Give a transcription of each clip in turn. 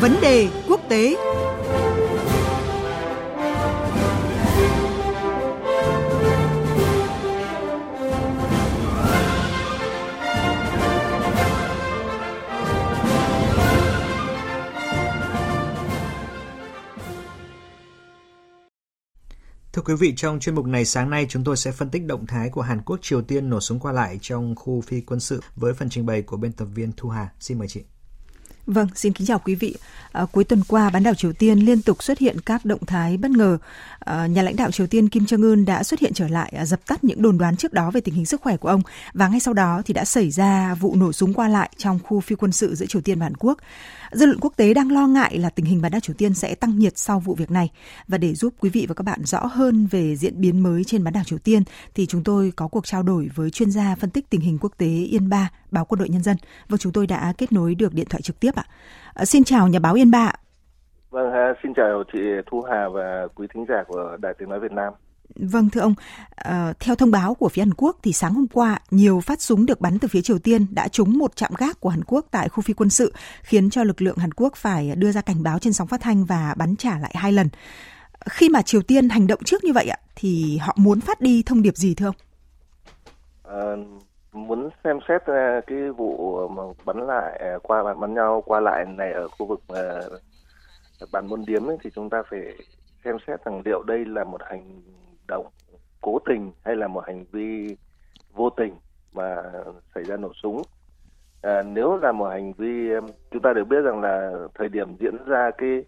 Vấn đề quốc tế Thưa quý vị, trong chuyên mục này sáng nay chúng tôi sẽ phân tích động thái của Hàn Quốc Triều Tiên nổ súng qua lại trong khu phi quân sự với phần trình bày của biên tập viên Thu Hà. Xin mời chị. Vâng, xin kính chào quý vị. À, cuối tuần qua, bán đảo Triều Tiên liên tục xuất hiện các động thái bất ngờ. À, nhà lãnh đạo Triều Tiên Kim Jong Un đã xuất hiện trở lại à, dập tắt những đồn đoán trước đó về tình hình sức khỏe của ông và ngay sau đó thì đã xảy ra vụ nổ súng qua lại trong khu phi quân sự giữa Triều Tiên và Hàn Quốc. Dư luận quốc tế đang lo ngại là tình hình bán đảo Triều Tiên sẽ tăng nhiệt sau vụ việc này. Và để giúp quý vị và các bạn rõ hơn về diễn biến mới trên bán đảo Triều Tiên thì chúng tôi có cuộc trao đổi với chuyên gia phân tích tình hình quốc tế Yên Ba, báo Quân đội Nhân dân. Và chúng tôi đã kết nối được điện thoại trực tiếp ạ. À, xin chào nhà báo Yên Ba. Vâng, xin chào chị Thu Hà và quý thính giả của Đài Tiếng Nói Việt Nam. Vâng thưa ông, uh, theo thông báo của phía Hàn Quốc thì sáng hôm qua nhiều phát súng được bắn từ phía Triều Tiên đã trúng một trạm gác của Hàn Quốc tại khu phi quân sự, khiến cho lực lượng Hàn Quốc phải đưa ra cảnh báo trên sóng phát thanh và bắn trả lại hai lần. Khi mà Triều Tiên hành động trước như vậy ạ, thì họ muốn phát đi thông điệp gì thưa ông? Uh, muốn xem xét ờ, cái vụ mà bắn lại ờ, qua bắn nhau qua lại này ở khu vực uh, bàn môn điếm ấy, thì chúng ta phải xem xét rằng liệu đây là một hành động cố tình hay là một hành vi vô tình mà xảy ra nổ súng. À, nếu là một hành vi chúng ta đều biết rằng là thời điểm diễn ra cái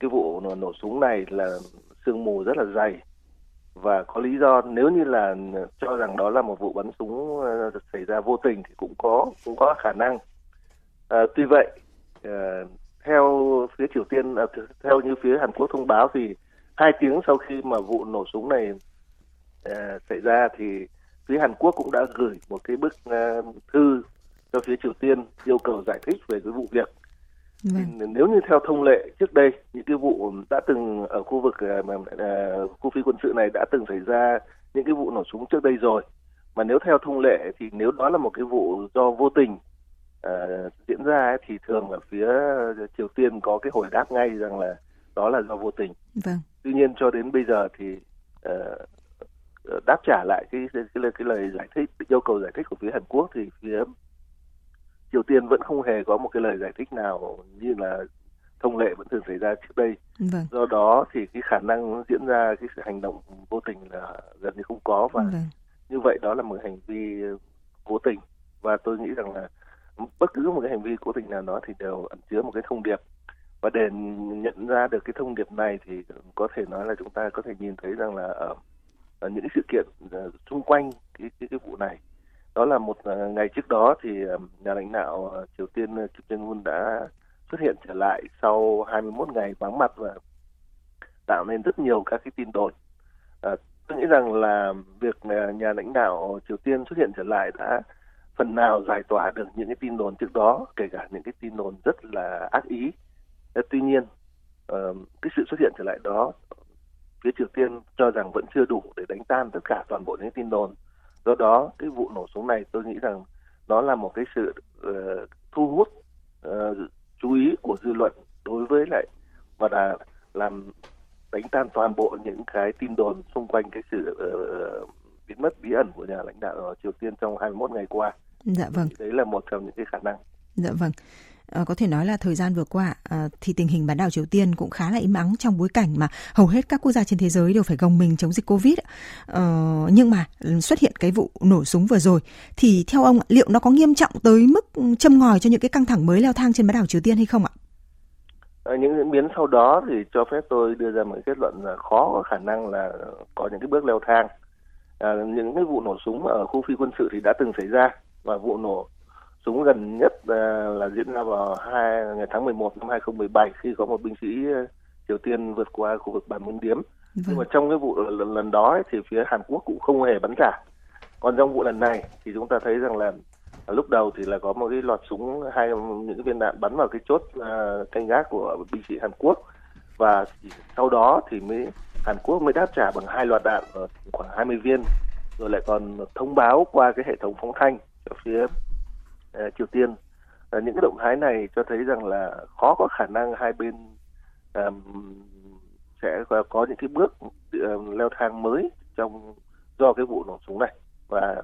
cái vụ nổ, nổ súng này là sương mù rất là dày và có lý do nếu như là cho rằng đó là một vụ bắn súng ờ, xảy ra vô tình thì cũng có cũng có khả năng à, tuy vậy à, theo phía Triều Tiên à, theo như phía Hàn Quốc thông báo thì hai tiếng sau khi mà vụ nổ súng này à, xảy ra thì phía Hàn Quốc cũng đã gửi một cái bức à, thư cho phía Triều Tiên yêu cầu giải thích về cái vụ việc. Vâng. Nếu như theo thông lệ trước đây những cái vụ đã từng ở khu vực uh, uh, khu phi quân sự này đã từng xảy ra những cái vụ nổ súng trước đây rồi mà nếu theo thông lệ thì nếu đó là một cái vụ do vô tình uh, diễn ra ấy, thì thường ở phía Triều Tiên có cái hồi đáp ngay rằng là đó là do vô tình. Vâng. Tuy nhiên cho đến bây giờ thì uh, đáp trả lại cái, cái cái cái lời giải thích yêu cầu giải thích của phía Hàn Quốc thì phía Triều Tiên vẫn không hề có một cái lời giải thích nào như là thông lệ vẫn thường xảy ra trước đây. Vâng. Do đó thì cái khả năng diễn ra cái sự hành động vô tình là gần như không có và vâng. như vậy đó là một hành vi cố tình và tôi nghĩ rằng là bất cứ một cái hành vi cố tình nào đó thì đều ẩn chứa một cái thông điệp và để nhận ra được cái thông điệp này thì có thể nói là chúng ta có thể nhìn thấy rằng là ở, ở những sự kiện uh, xung quanh cái, cái cái vụ này đó là một ờ, ngày trước đó thì ờ, nhà lãnh đạo ờ, Triều Tiên Kim Jong Un đã xuất hiện trở lại sau 21 ngày vắng mặt và tạo nên rất nhiều các cái tin đồn. À, tôi nghĩ rằng là việc nhà lãnh đạo Triều Tiên xuất hiện trở lại đã phần nào giải tỏa được những cái tin đồn trước đó, kể cả những cái tin đồn rất là ác ý tuy nhiên à, cái sự xuất hiện trở lại đó phía Triều Tiên cho rằng vẫn chưa đủ để đánh tan tất cả toàn bộ những tin đồn do đó cái vụ nổ súng này tôi nghĩ rằng nó là một cái sự uh, thu hút uh, chú ý của dư luận đối với lại và là làm đánh tan toàn bộ những cái tin đồn xung quanh cái sự uh, biến mất bí ẩn của nhà lãnh đạo Triều Tiên trong 21 ngày qua. Dạ vâng. Đấy là một trong những cái khả năng. Dạ vâng. À, có thể nói là thời gian vừa qua à, thì tình hình bán đảo Triều Tiên cũng khá là im ắng trong bối cảnh mà hầu hết các quốc gia trên thế giới đều phải gồng mình chống dịch Covid. À, nhưng mà xuất hiện cái vụ nổ súng vừa rồi thì theo ông liệu nó có nghiêm trọng tới mức châm ngòi cho những cái căng thẳng mới leo thang trên bán đảo Triều Tiên hay không ạ? À, những diễn biến sau đó thì cho phép tôi đưa ra một kết luận là khó có khả năng là có những cái bước leo thang. À, những cái vụ nổ súng ở khu phi quân sự thì đã từng xảy ra và vụ nổ súng gần nhất là, là diễn ra vào hai ngày tháng 11 năm 2017 khi có một binh sĩ ờ, Triều Tiên vượt qua khu vực bản Môn Điếm. Vâng. Nhưng mà trong cái vụ lần, lần đó ấy, thì phía Hàn Quốc cũng không hề bắn trả. Còn trong vụ lần này thì chúng ta thấy rằng là lúc đầu thì là có một cái loạt súng hai những cái viên đạn bắn vào cái chốt uh, canh gác của binh sĩ Hàn Quốc và sau đó thì mới Hàn Quốc mới đáp trả bằng hai loạt đạn khoảng 20 viên rồi lại còn thông báo qua cái hệ thống phóng thanh cho phía Ờ, Triều Tiên. Ờ, những cái động thái này cho thấy rằng là khó có khả năng hai bên um, sẽ có những cái bước uh, leo thang mới trong do cái vụ nổ súng này. Và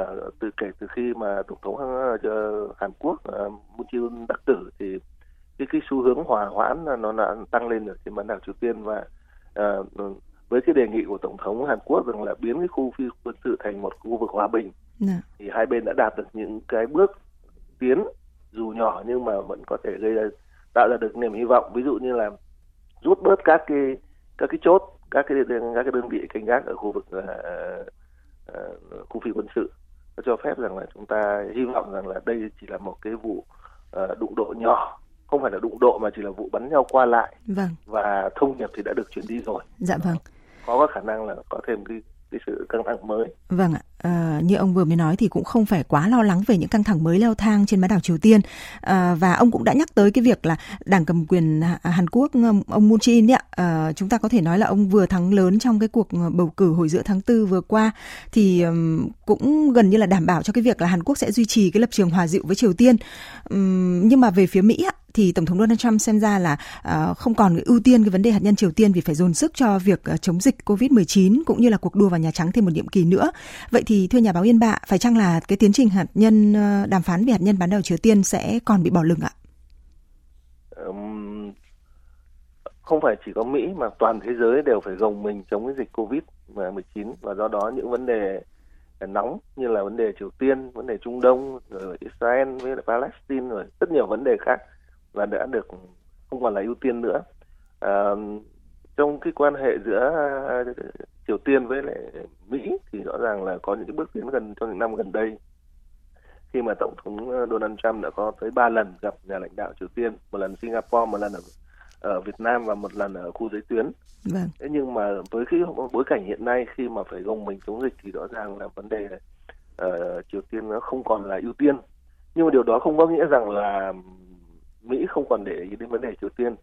uh, từ kể từ khi mà tổng thống uh, Hàn Quốc uh, Moon Jae-in đắc tử thì cái cái xu hướng hòa hoãn nó đã tăng lên ở trên bán đảo Triều Tiên và uh, với cái đề nghị của tổng thống Hàn Quốc rằng là biến cái khu phi quân sự thành một khu vực hòa bình. Dạ. thì hai bên đã đạt được những cái bước tiến dù nhỏ nhưng mà vẫn có thể gây ra tạo ra được niềm hy vọng. Ví dụ như là rút bớt các cái các cái chốt các cái các cái đơn vị canh gác ở khu vực uh, uh, khu phi quân sự. Nó cho phép rằng là chúng ta hy vọng rằng là đây chỉ là một cái vụ uh, đụng độ nhỏ. Không phải là đụng độ mà chỉ là vụ bắn nhau qua lại. Vâng. và thông điệp thì đã được chuyển đi rồi. Dạ vâng. Có có khả năng là có thêm cái cái sự căng thẳng mới. Vâng ạ, à, như ông vừa mới nói thì cũng không phải quá lo lắng về những căng thẳng mới leo thang trên bán đảo Triều Tiên à, và ông cũng đã nhắc tới cái việc là đảng cầm quyền Hàn Quốc ờ, ông Moon Jae-in ạ, à, chúng ta có thể nói là ông vừa thắng lớn trong cái cuộc bầu cử hồi giữa tháng tư vừa qua thì um, cũng gần như là đảm bảo cho cái việc là Hàn Quốc sẽ duy trì cái lập trường hòa dịu với Triều Tiên. Um, nhưng mà về phía Mỹ ạ, thì tổng thống Donald Trump xem ra là uh, không còn ưu tiên cái vấn đề hạt nhân Triều Tiên vì phải dồn sức cho việc uh, chống dịch COVID-19 cũng như là cuộc đua vào Nhà Trắng thêm một nhiệm kỳ nữa. Vậy thì thưa nhà báo Yên Bạ, phải chăng là cái tiến trình hạt nhân uh, đàm phán về hạt nhân bán đảo Triều Tiên sẽ còn bị bỏ lửng ạ? Um, không phải chỉ có Mỹ mà toàn thế giới đều phải gồng mình chống cái dịch COVID-19 và do đó những vấn đề nóng như là vấn đề Triều Tiên, vấn đề Trung Đông, rồi Israel với Palestine rồi rất nhiều vấn đề khác và đã được không còn là ưu tiên nữa. À, trong cái quan hệ giữa Triều Tiên với lại Mỹ thì rõ ràng là có những cái bước tiến gần trong những năm gần đây. Khi mà tổng thống Donald Trump đã có tới ba lần gặp nhà lãnh đạo Triều Tiên một lần Singapore một lần ở, ở Việt Nam và một lần ở khu giới tuyến. Vâng. thế nhưng mà với cái bối cảnh hiện nay khi mà phải gồng mình chống dịch thì rõ ràng là vấn đề uh, Triều Tiên nó không còn là ưu tiên. Nhưng mà điều đó không có nghĩa rằng là Mỹ không còn để ý đến vấn đề Triều Tiên.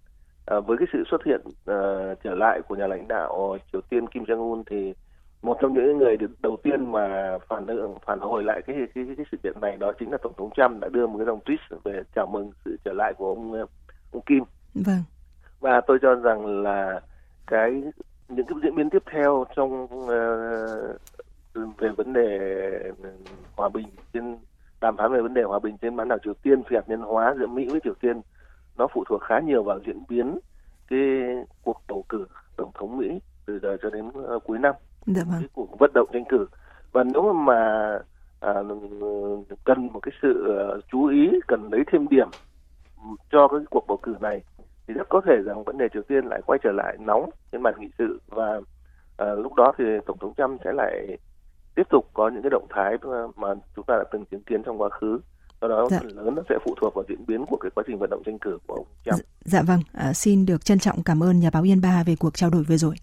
À, với cái sự xuất hiện uh, trở lại của nhà lãnh đạo Triều Tiên Kim Jong Un thì một trong những người đầu tiên mà phản ứng phản hồi lại cái, cái cái cái sự kiện này đó chính là tổng thống Trump đã đưa một cái dòng tweet về chào mừng sự trở lại của ông ông Kim. Vâng. Và tôi cho rằng là cái những cái diễn biến tiếp theo trong uh, về vấn đề hòa bình trên đàm phán về vấn đề hòa bình trên bán đảo Triều Tiên phi hạt nhân hóa giữa Mỹ với Triều Tiên. Nó phụ thuộc khá nhiều vào diễn biến cái cuộc bầu cử tổng thống Mỹ từ giờ cho đến uh, cuối năm. Dạ vâng. cái cuộc vận động tranh cử. Và nếu mà à, cần một cái sự uh, chú ý cần lấy thêm điểm cho cái cuộc bầu cử này thì rất có thể rằng vấn đề Triều Tiên lại quay trở lại nóng trên bàn nghị sự. Và à, lúc đó thì tổng thống Trump sẽ lại tiếp tục có những cái động thái mà chúng ta đã từng chứng kiến trong quá khứ do đó dạ. phần lớn nó sẽ phụ thuộc vào diễn biến của cái quá trình vận động tranh cử của ông Trump. Dạ, dạ vâng, à, xin được trân trọng cảm ơn nhà báo Yên Ba về cuộc trao đổi vừa rồi.